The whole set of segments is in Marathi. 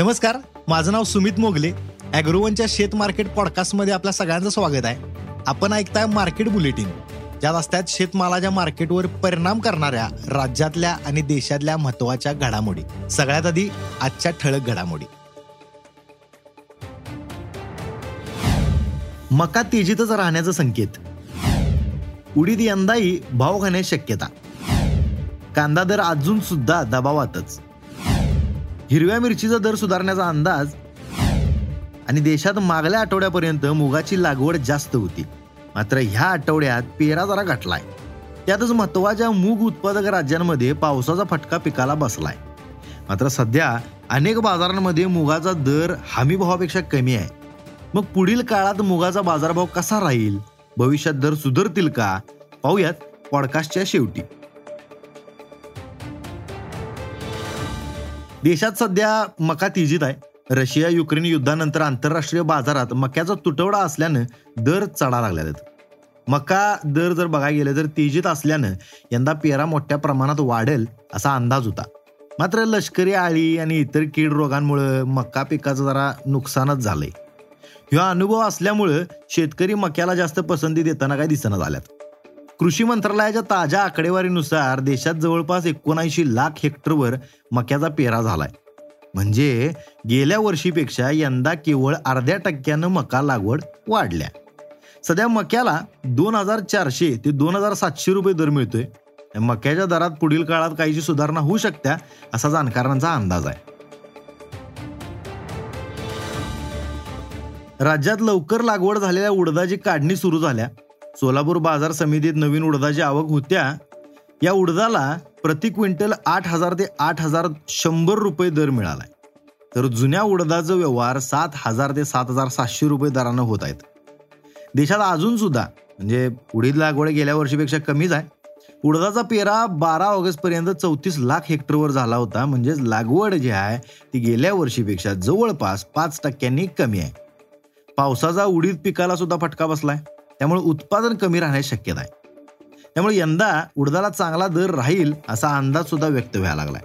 नमस्कार माझं नाव सुमित मोगले. अॅग्रोवनच्या शेत मार्केट पॉडकास्टमध्ये आपल्या सगळ्यांचं स्वागत आहे. आपण ऐकताय मार्केट बुलेटिन. ज्यात असतात शेतमालाच्या मार्केटवर परिणाम करणाऱ्या राज्यातल्या आणि देशातल्या महत्त्वाच्या घडामोडी. सगळ्यात आधी आजच्या ठळक घडामोडी. मका तेजीतच राहण्याचं संकेत. उडीद यंदाही भाव घेण्याची शक्यता. कांदा दर अजून सुद्धा दबावातच. हिरव्या मिरचीचा दर सुधारण्याचा अंदाज आणि देशात मागल्या आठवड्यापर्यंत मुगाची लागवड जास्त होती. मात्र ह्या आठवड्यात पेरा जरा घटलाय. त्यातच महत्त्वाच्या मूग उत्पादक राज्यांमध्ये पावसाचा फटका पिकाला बसलाय. मात्र सध्या अनेक बाजारांमध्ये मुगाचा दर हमीभावापेक्षा कमी आहे. मग पुढील काळात मुगाचा बाजारभाव कसा राहील? भविष्यात दर सुधारतील का? पाहूयात पॉडकास्टच्या शेवटी. देशात सध्या मका तेजीत आहे. रशिया युक्रेन युद्धानंतर आंतरराष्ट्रीय बाजारात मक्याचा तुटवडा असल्यानं दर चढा लागले आहेत मका दर जर बघायला गेलं तर तेजीत असल्यानं यंदा पेरा मोठ्या प्रमाणात वाढेल असा अंदाज होता. मात्र लष्करी आळी आणि इतर कीड रोगांमुळे मका पिकाचं जरा नुकसानच झालंय. ह्या अनुभव असल्यामुळं शेतकरी मक्याला जास्त पसंती देताना काय दिसणं झाल्यात. कृषी मंत्रालयाच्या ताज्या आकडेवारीनुसार देशात जवळपास एकोणऐंशी लाख हेक्टरवर मक्याचा पेरा झालाय. म्हणजे गेल्या वर्षीपेक्षा यंदा केवळ अर्ध्या टक्क्यानं मका लागवड वाढल्या. सध्या मक्याला दोन हजार चारशे ते दोन हजार सातशे रुपये दर मिळतोय. मक्याच्या दरात पुढील काळात काहीशी सुधारणा होऊ शकत्या असा जाणकारांचा अंदाज आहे. राज्यात लवकर लागवड झालेल्या उडदाची काढणी सुरू झाल्या. सोलापूर बाजार समितीत नवीन उडदाची आवक होत्या. या उडदाला प्रति क्विंटल आठ हजार ते आठ हजार शंभर रुपये दर मिळालाय. तर जुन्या उडदाचं व्यवहार सात हजार ते सात हजार सातशे रुपये दरानं होत आहेत. देशात अजून सुद्धा म्हणजे उडीद लागवड गेल्या वर्षीपेक्षा कमीच आहे. उडदाचा पेरा बारा ऑगस्ट पर्यंत चौतीस लाख हेक्टरवर झाला होता. म्हणजेच लागवड जी आहे ती गेल्या वर्षीपेक्षा जवळपास पाच टक्क्यांनी कमी आहे. पावसाचा उडीद पिकाला सुद्धा फटका बसलाय. त्यामुळे उत्पादन कमी राहण्याची शक्यता आहे. त्यामुळे यंदा उडदाला चांगला दर राहील असा अंदाज सुद्धा व्यक्त व्हायला लागलाय.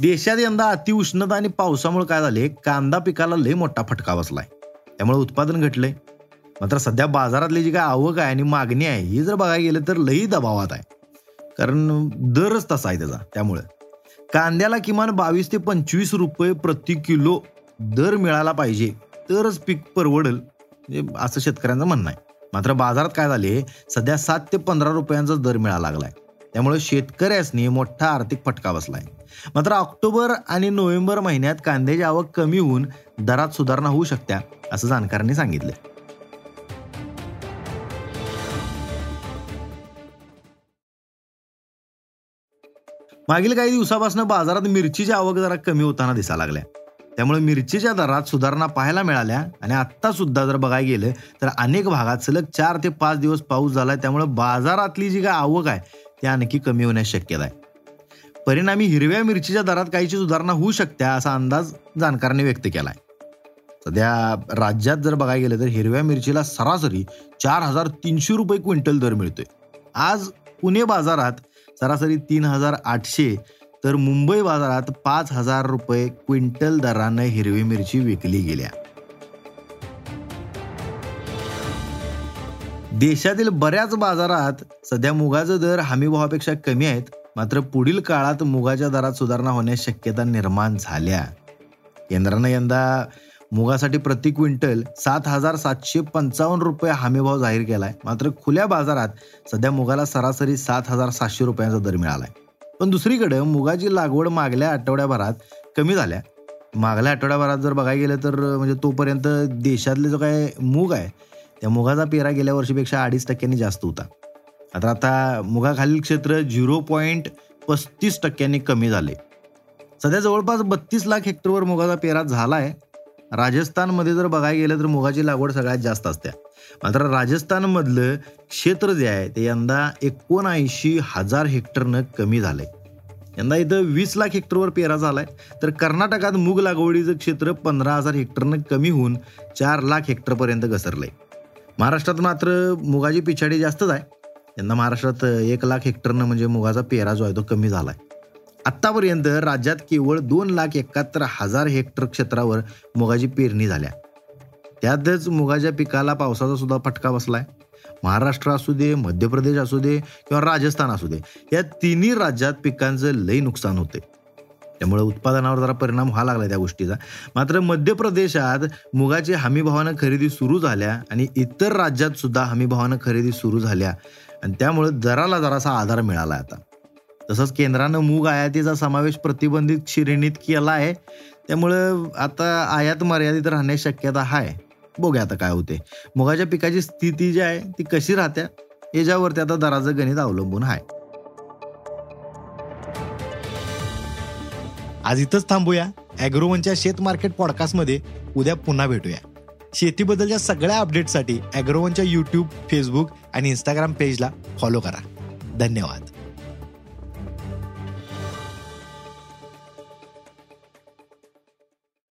देशात यंदा अतिउष्णता आणि पावसामुळे काय झाले? कांदा पिकाला लय मोठा फटका बसलाय. त्यामुळे उत्पादन घटलंय मात्र सध्या बाजारातली जी काय आवक आहे आणि मागणी आहे ही जर बघायला गेलं तर लई दबावात आहे. कारण दरच तसा आहे त्याचा. त्यामुळे कांद्याला किमान बावीस ते पंचवीस रुपये प्रति किलो दर मिळाला पाहिजे तरच पीक परवडेल असं शेतकऱ्यांचं म्हणणं आहे. मात्र बाजारात काय झाले सध्या सात ते पंधरा रुपयांचा दर मिळाला लागलाय. त्यामुळे शेतकऱ्यासनी मोठा आर्थिक फटका बसलाय. मात्र ऑक्टोबर आणि नोव्हेंबर महिन्यात कांद्याची आवक कमी होऊन दरात सुधारणा होऊ शकत्या असं जाणकारांनी सांगितलं मागील काही दिवसापासून बाजारात मिरचीची आवक जरा कमी होताना दिसायला लागल्या. त्यामुळे मिरचीच्या दरात सुधारणा पाहायला मिळाल्या. आणि आत्ता सुद्धा जर बघायला गेलं तर अनेक भागात सलग चार ते पाच दिवस पाऊस झालाय. त्यामुळे बाजारातली जी काय आवक आहे ती आणखी कमी होण्यास शक्यता आहे. परिणामी हिरव्या मिरचीच्या दरात काहीची सुधारणा होऊ शकते असा अंदाज जाणकारांनी व्यक्त केलाय. सध्या राज्यात जर बघायला गेलं तर हिरव्या मिरचीला सरासरी चार हजार तीनशे रुपये क्विंटल दर मिळतोय. आज पुणे बाजारात सरासरी तीन हजार आठशे तर मुंबई बाजारात पाच हजार रुपये क्विंटल दरानं हिरवी मिरची विकली गेल्या. देशातील बऱ्याच बाजारात सध्या मुगाचा दर हमीभावापेक्षा कमी आहेत मात्र पुढील काळात मुगाच्या दरात सुधारणा होण्यास शक्यता निर्माण झाल्या. केंद्रानं यंदा मुगासाठी प्रति क्विंटल सात हजार सातशे पंचावन्न रुपये हमीभाव जाहीर केलाय मात्र खुल्या बाजारात सध्या मुगाला सरासरी सात हजार सातशे रुपयांचा दर मिळालाय. पण दुसरीकडे मुगाची लागवड मागल्या आठवड्याभरात कमी झाल्या. मागल्या आठवड्याभरात जर बघायला गेलं तर म्हणजे तोपर्यंत देशातले जो काय मूग आहे त्या मुगाचा पेरा गेल्या वर्षीपेक्षा अडीच टक्क्यांनी जास्त होता. मात्र आता मुगाखालील क्षेत्र झिरो पॉईंट पस्तीस टक्क्यांनी कमी झाले. सध्या जवळपास बत्तीस लाख हेक्टरवर मुगाचा पेरा झाला आहे राजस्थानमध्ये जर बघायला गेलं तर मुगाची लागवड सगळ्यात जास्त असते. मात्र राजस्थानमधलं क्षेत्र जे आहे ते यंदा एकोणऐंशी हजार हेक्टरनं कमी झालंय. यंदा इथं वीस लाख हेक्टरवर पेरा झालाय. तर कर्नाटकात मूग लागवडीचं क्षेत्र पंधरा हजार हेक्टरनं कमी होऊन चार लाख हेक्टरपर्यंत घसरलंय. महाराष्ट्रात मात्र मुगाची पिछाडी जास्तच आहे. यंदा महाराष्ट्रात एक लाख हेक्टरनं म्हणजे मुगाचा पेरा जो आहे तो कमी झालाय. आत्तापर्यंत राज्यात केवळ दोन लाख एकाहत्तर हजार हेक्टर क्षेत्रावर मुगाची पेरणी झाल्या. त्यातच मुगाच्या पिकाला पावसाचा सुद्धा फटका बसलाय. महाराष्ट्र असू दे मध्य प्रदेश असू दे किंवा राजस्थान असू दे या तिन्ही राज्यात पिकांचं लई नुकसान होते त्यामुळे उत्पादनावर जरा परिणाम व्हायला लागला त्या गोष्टीचा. मात्र मध्य प्रदेशात मुगाची हमीभावानं खरेदी सुरू झाल्या आणि इतर राज्यात सुद्धा हमीभावानं खरेदी सुरू झाल्या. आणि त्यामुळे दराला जरासा आधार मिळाला आता. तसंच केंद्रानं मूग आयातीचा समावेश प्रतिबंधित श्रेणीत केला आहे. त्यामुळं आता आयात मर्यादित राहण्याची शक्यता आहे बघूया आता काय होते. मुगाच्या पिकाची स्थिती जी आहे ती कशी राहत्या याच्यावरती आता दराचं गणित अवलंबून आहे. आज इथंच थांबूया. अॅग्रोवनच्या शेत मार्केट पॉडकास्टमध्ये उद्या पुन्हा भेटूया. शेतीबद्दलच्या सगळ्या अपडेटसाठी अॅग्रोवनच्या यूट्यूब फेसबुक आणि इंस्टाग्राम पेजला फॉलो करा. धन्यवाद.